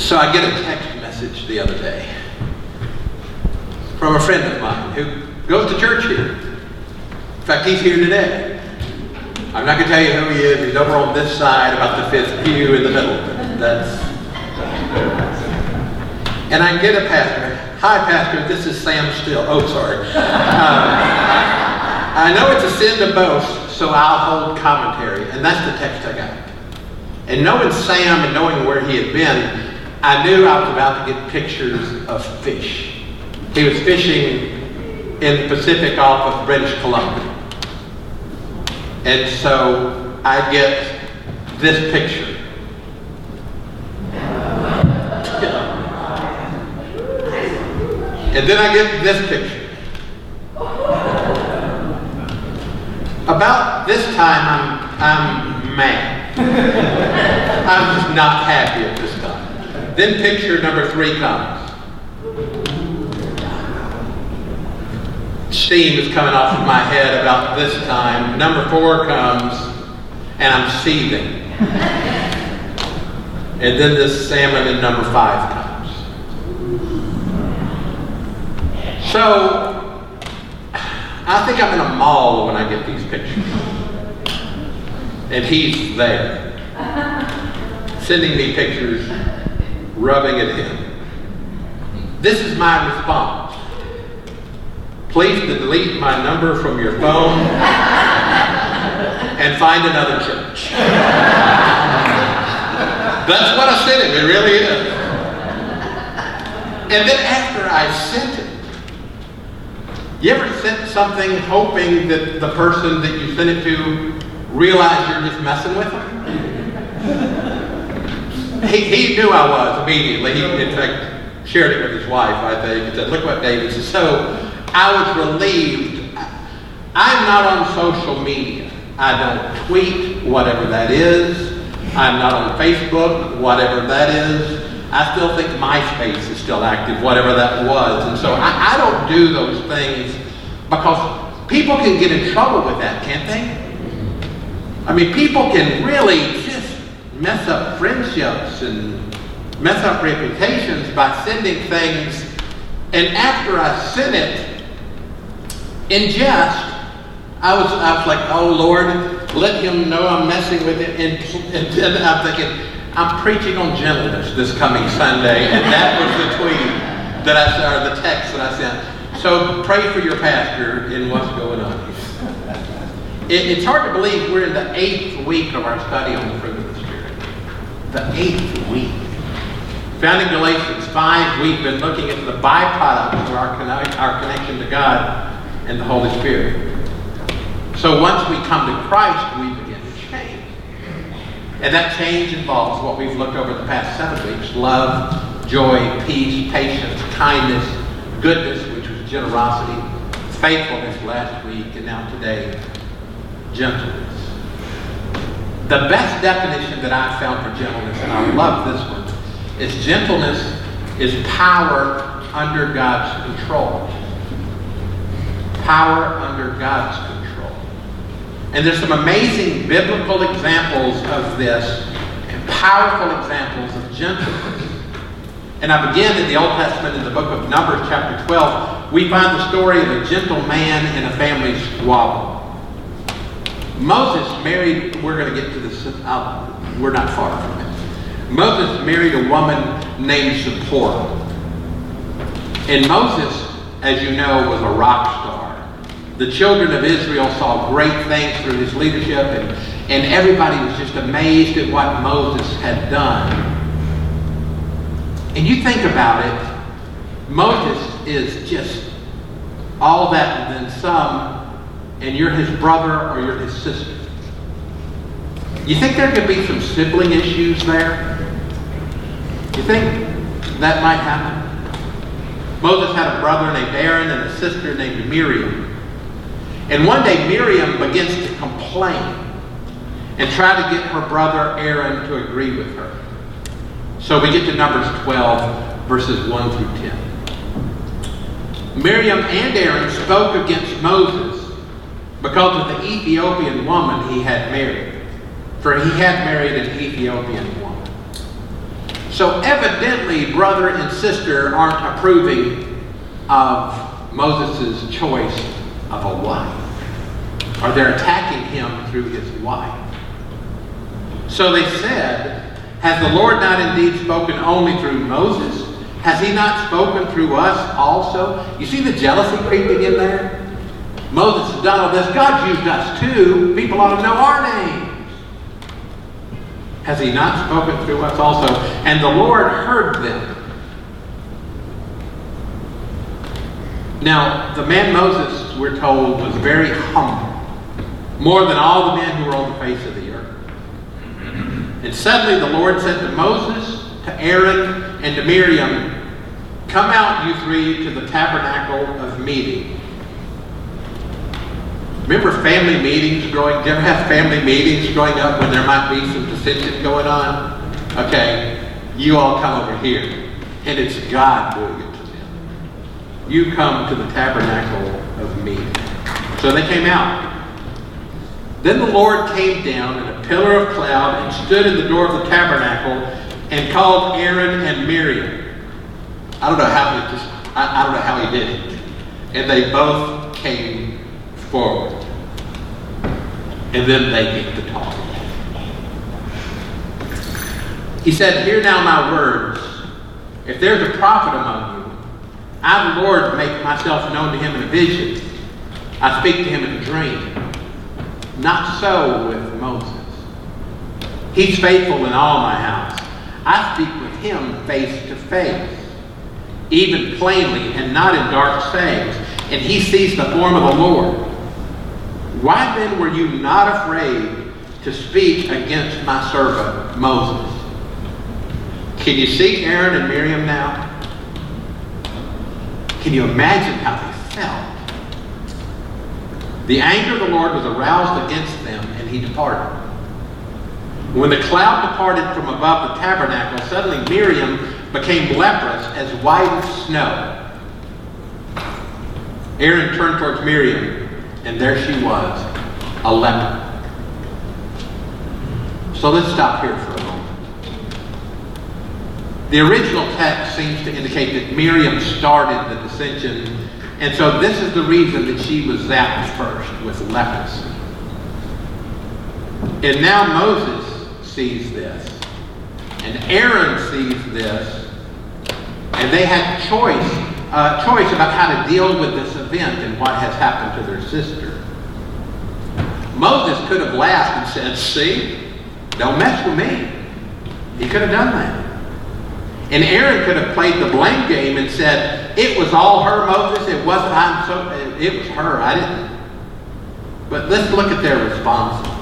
So I get a text message the other day from a friend of mine who goes to church here. In fact, he's here today. I'm not going to tell you who he is. He's over on this side, about the fifth pew in the middle. That's. And I get a pastor. Hi, pastor. This is Sam Still. Oh, sorry. Uh, I know it's a sin to boast, so I'll hold commentary. And that's the text I got. And knowing Sam and knowing where he had been, I knew I was about to get pictures of fish. He was fishing in the Pacific off of British Columbia. And so I get this picture. And then I get this picture. About this time, I'm, I'm mad. I'm just not happy at this. Then picture number three comes. Steam is coming off of my head about this time. Number four comes, and I'm seething. and then this salmon in number five comes. So, I think I'm in a mall when I get these pictures. And he's there, sending me pictures, rubbing it in. This is my response. Please delete my number from your phone and find another church. That's what I sent him, it really is. And then after I sent it, you ever sent something hoping that the person that you sent it to realized you're just messing with them? He, he knew I was immediately. He, in fact, shared it with his wife, I think, and said, look what David said. So I was relieved. I'm not on social media. I don't tweet, whatever that is. I'm not on Facebook, whatever that is. I still think MySpace is still active, whatever that was. And so I, I don't do those things because people can get in trouble with that, can't they? I mean, people can really mess up friendships and mess up reputations by sending things. And after I sent it, in jest, I was, I was like, oh Lord, let him know I'm messing with it. And, and then I'm thinking, I'm preaching on gentleness this coming Sunday, and that was the tweet that I saw, or the text that I sent. So pray for your pastor in what's going on. It, it's hard to believe we're in the eighth week of our study on the fruit of the Spirit. The eighth week. Found in Galatians 5, we've been looking at the byproduct of our, our connection to God and the Holy Spirit. So once we come to Christ, we begin to change. And that change involves what we've looked over the past seven weeks love, joy, peace, patience, kindness, goodness, which was generosity, faithfulness last week, and now today, gentleness. The best definition that I've found for gentleness, and I love this one, is gentleness is power under God's control. Power under God's control. And there's some amazing biblical examples of this, and powerful examples of gentleness. And I begin in the Old Testament in the book of Numbers, chapter 12. We find the story of a gentle man in a family squabble. Moses married, we're going to get to this, uh, we're not far from it. Moses married a woman named Zipporah. And Moses, as you know, was a rock star. The children of Israel saw great things through his leadership, and, and everybody was just amazed at what Moses had done. And you think about it, Moses is just all that and then some, and you're his brother or you're his sister. You think there could be some sibling issues there? You think that might happen? Moses had a brother named Aaron and a sister named Miriam. And one day Miriam begins to complain and try to get her brother Aaron to agree with her. So we get to Numbers 12, verses 1 through 10. Miriam and Aaron spoke against Moses because of the Ethiopian woman he had married. For he had married an Ethiopian woman. So evidently, brother and sister aren't approving of Moses' choice of a wife. Or they're attacking him through his wife. So they said, Has the Lord not indeed spoken only through Moses? Has he not spoken through us also? You see the jealousy creeping in there? Moses has done all this. God used us too. People ought to know our names. Has he not spoken through us also? And the Lord heard them. Now, the man Moses, we're told, was very humble, more than all the men who were on the face of the earth. And suddenly the Lord said to Moses, to Aaron, and to Miriam, Come out, you three, to the tabernacle of meeting. Remember family meetings growing? Did you ever have family meetings growing up when there might be some dissension going on? Okay, you all come over here, and it's God doing it to them. You come to the tabernacle of meeting. So they came out. Then the Lord came down in a pillar of cloud and stood in the door of the tabernacle and called Aaron and Miriam. I don't know how he just I, I don't know how he did it. And they both came forward. And then they get to talk. He said, Hear now my words. If there's a prophet among you, I, the Lord, make myself known to him in a vision. I speak to him in a dream. Not so with Moses. He's faithful in all my house. I speak with him face to face, even plainly and not in dark sayings, and he sees the form of the Lord. Why then were you not afraid to speak against my servant Moses? Can you see Aaron and Miriam now? Can you imagine how they felt? The anger of the Lord was aroused against them, and he departed. When the cloud departed from above the tabernacle, suddenly Miriam became leprous as white as snow. Aaron turned towards Miriam, and there she was, a leper. So let's stop here for a moment. The original text seems to indicate that Miriam started the dissension, and so this is the reason that she was zapped first with leprosy. And now Moses sees this, and Aaron sees this, and they had choice, uh, choice about how to deal with this event and what has happened to their sister. Moses could have laughed and said, See, don't mess with me. He could have done that. And Aaron could have played the blame game and said, It was all her, Moses. It wasn't I'm so it was her. I didn't. But let's look at their responses.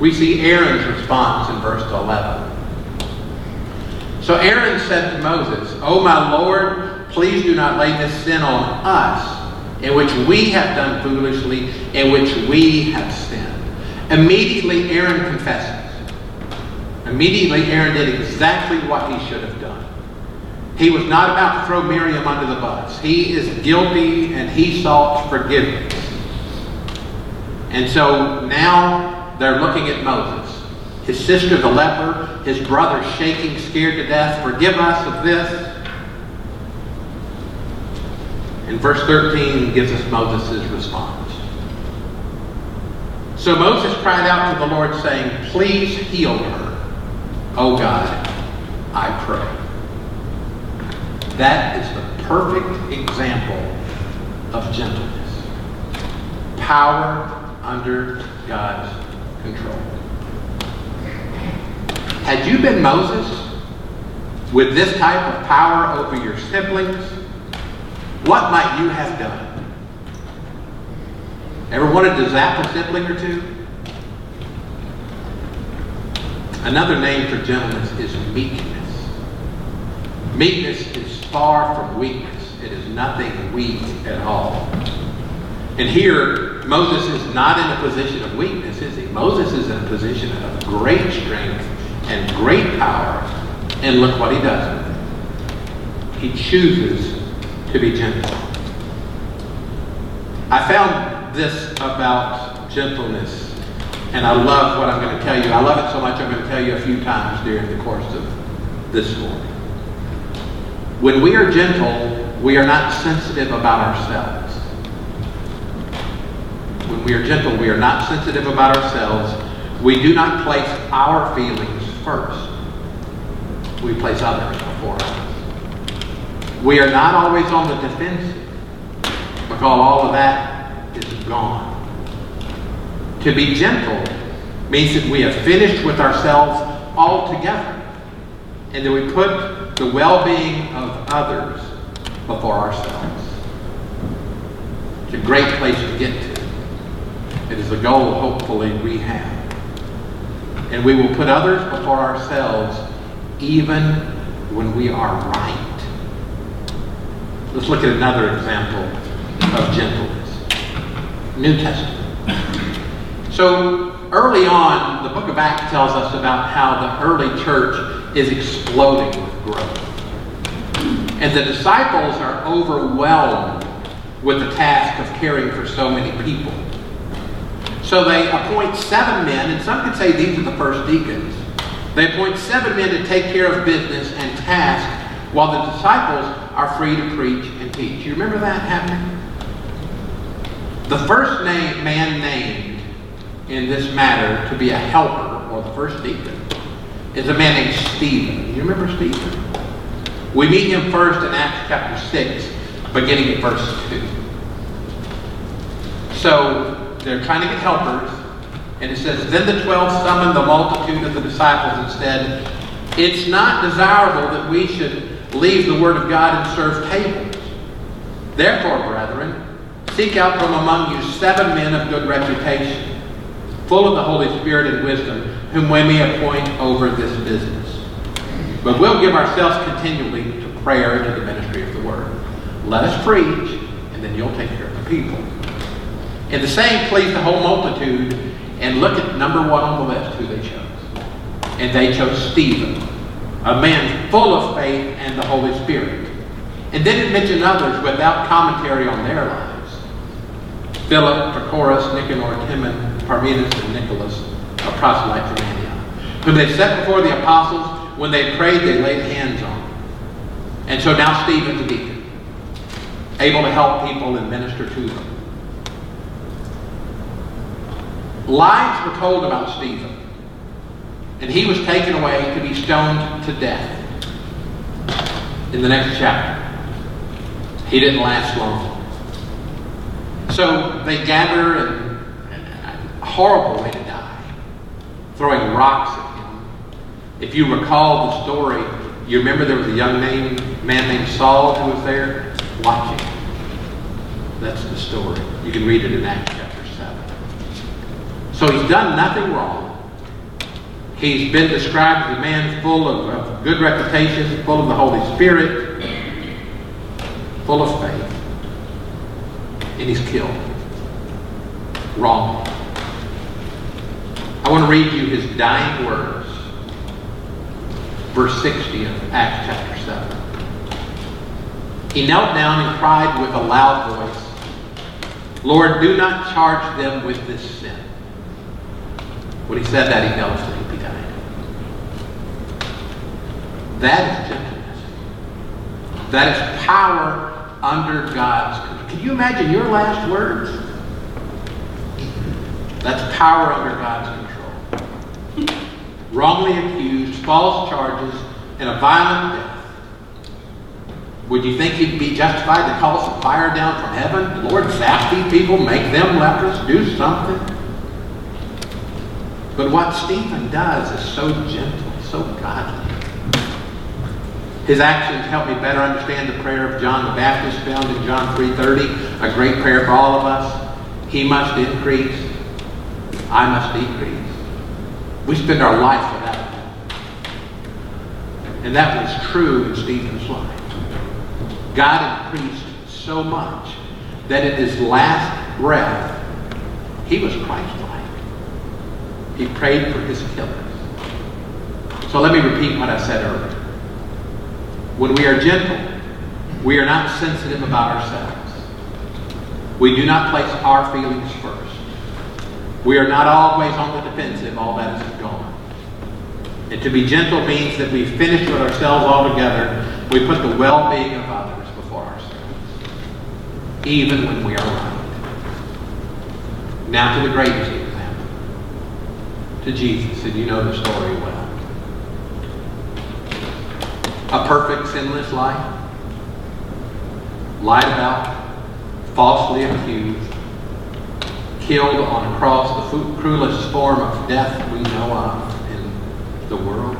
We see Aaron's response in verse 11. So Aaron said to Moses, O my Lord, please do not lay this sin on us, in which we have done foolishly, in which we have sinned. Immediately Aaron confesses. Immediately Aaron did exactly what he should have done. He was not about to throw Miriam under the bus. He is guilty and he sought forgiveness. And so now they're looking at Moses. His sister, the leper, his brother shaking, scared to death. Forgive us of this. And verse 13 gives us Moses' response. So Moses cried out to the Lord, saying, Please heal her, O God, I pray. That is the perfect example of gentleness. Power under God's control. Had you been Moses with this type of power over your siblings, what might you have done? Ever wanted to zap a sibling or two? Another name for gentleness is meekness. Meekness is far from weakness. It is nothing weak at all. And here, Moses is not in a position of weakness, is he? Moses is in a position of great strength and great power. And look what he does. He chooses to be gentle. I found this about gentleness, and I love what I'm going to tell you. I love it so much I'm going to tell you a few times during the course of this morning. When we are gentle, we are not sensitive about ourselves. When we are gentle, we are not sensitive about ourselves. We do not place our feelings first. We place others before us. We are not always on the defensive because all of that is gone. To be gentle means that we have finished with ourselves altogether and that we put the well-being of others before ourselves. It's a great place to get to. It is a goal, hopefully, we have. And we will put others before ourselves even when we are right. Let's look at another example of gentleness. New Testament. So early on, the book of Acts tells us about how the early church is exploding with growth. And the disciples are overwhelmed with the task of caring for so many people. So they appoint seven men, and some could say these are the first deacons. They appoint seven men to take care of business and task while the disciples are free to preach and teach. You remember that happening? The first name, man named in this matter to be a helper, or the first deacon, is a man named Stephen. You remember Stephen? We meet him first in Acts chapter 6, beginning at verse 2. So they're trying to get helpers. And it says, Then the twelve summoned the multitude of the disciples and said, It's not desirable that we should leave the word of God and serve tables. Therefore, brethren, seek out from among you seven men of good reputation, full of the Holy Spirit and wisdom, whom we may appoint over this business. But we'll give ourselves continually to prayer and to the ministry of the word. Let us preach, and then you'll take care of the people. And the same pleased the whole multitude. And look at number one on the list who they chose. And they chose Stephen, a man full of faith and the Holy Spirit. And then it mentioned others without commentary on their lives. Philip, Prochorus, Nicanor, Timon, Parmenas, and Nicholas, a proselyte from Antioch, whom they set before the apostles. When they prayed, they laid hands on. And so now Stephen's a deacon, able to help people and minister to them. Lies were told about Stephen, and he was taken away to be stoned to death. In the next chapter, he didn't last long. So they gather, and, and a horrible way to die, throwing rocks at him. If you recall the story, you remember there was a young name, man named Saul who was there watching. That's the story. You can read it in Acts chapter 7. So he's done nothing wrong. He's been described as a man full of, of good reputation, full of the Holy Spirit, full of faith. And he's killed. Wrong. I want to read you his dying words. Verse 60 of Acts chapter 7. He knelt down and cried with a loud voice, Lord, do not charge them with this sin. When he said that, he fell That is gentleness. That is power under God's control. Can you imagine your last words? That's power under God's control. Wrongly accused, false charges, and a violent death. Would you think he'd be justified to call some fire down from heaven? Lord, zap these people, make them leprous, do something. But what Stephen does is so gentle, so godly. His actions help me better understand the prayer of John the Baptist found in John 3.30, a great prayer for all of us. He must increase, I must decrease. We spend our life without that. And that was true in Stephen's life. God increased so much that in his last breath, he was Christ-like. He prayed for his killers. So let me repeat what I said earlier. When we are gentle, we are not sensitive about ourselves. We do not place our feelings first. We are not always on the defensive. All that is gone. And to be gentle means that we finish with ourselves altogether. We put the well-being of others before ourselves, even when we are right. Now to the greatest example, to Jesus, and you know the story well. A perfect, sinless life, lied about, falsely accused, killed on a cross, the cruelest form of death we know of in the world.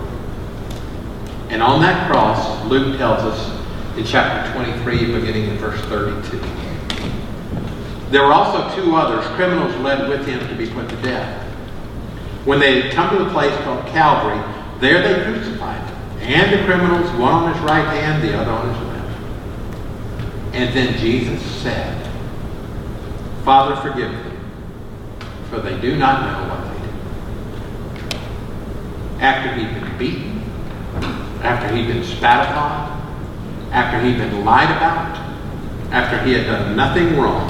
And on that cross, Luke tells us in chapter 23, beginning in verse 32. There were also two others, criminals led with him to be put to death. When they had come to the place called Calvary, there they crucified and the criminals, one on his right hand, the other on his left. And then Jesus said, Father, forgive them, for they do not know what they do. After he'd been beaten, after he'd been spat upon, after he'd been lied about, after he had done nothing wrong,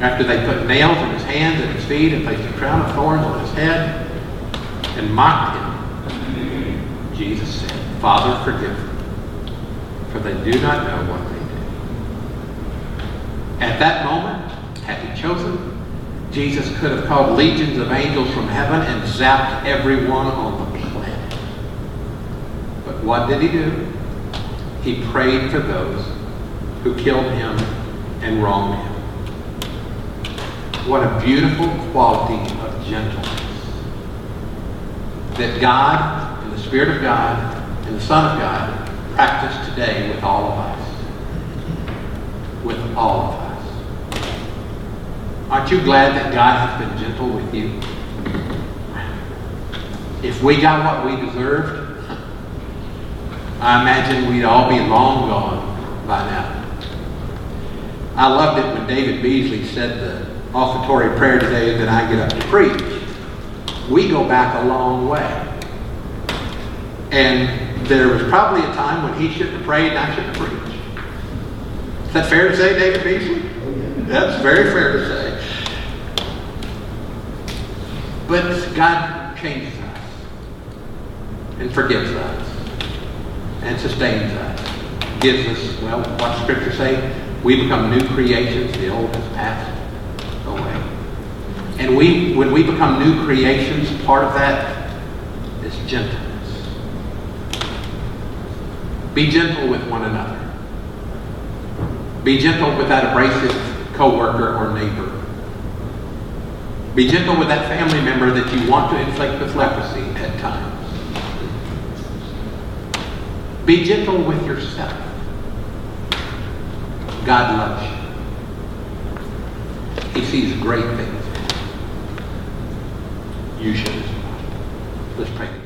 after they put nails in his hands and his feet and placed a crown of thorns on his head and mocked him, Jesus said, Father, forgive them, for they do not know what they do. At that moment, had he chosen, Jesus could have called legions of angels from heaven and zapped everyone on the planet. But what did he do? He prayed for those who killed him and wronged him. What a beautiful quality of gentleness. That God, Spirit of God, and the Son of God practice today with all of us. With all of us. Aren't you glad that God has been gentle with you? If we got what we deserved, I imagine we'd all be long gone by now. I loved it when David Beasley said the offertory prayer today that I get up to preach. We go back a long way. And there was probably a time when he shouldn't have prayed and I shouldn't have preached. Is that fair to say, David Beasley? That's very fair to say. But God changes us and forgives us and sustains us. Gives us, well, what Scripture say? We become new creations. The old has passed away. And we, when we become new creations, part of that is gentleness. Be gentle with one another. Be gentle with that abrasive coworker or neighbor. Be gentle with that family member that you want to inflict with leprosy at times. Be gentle with yourself. God loves you. He sees great things. You should as well. Let's pray.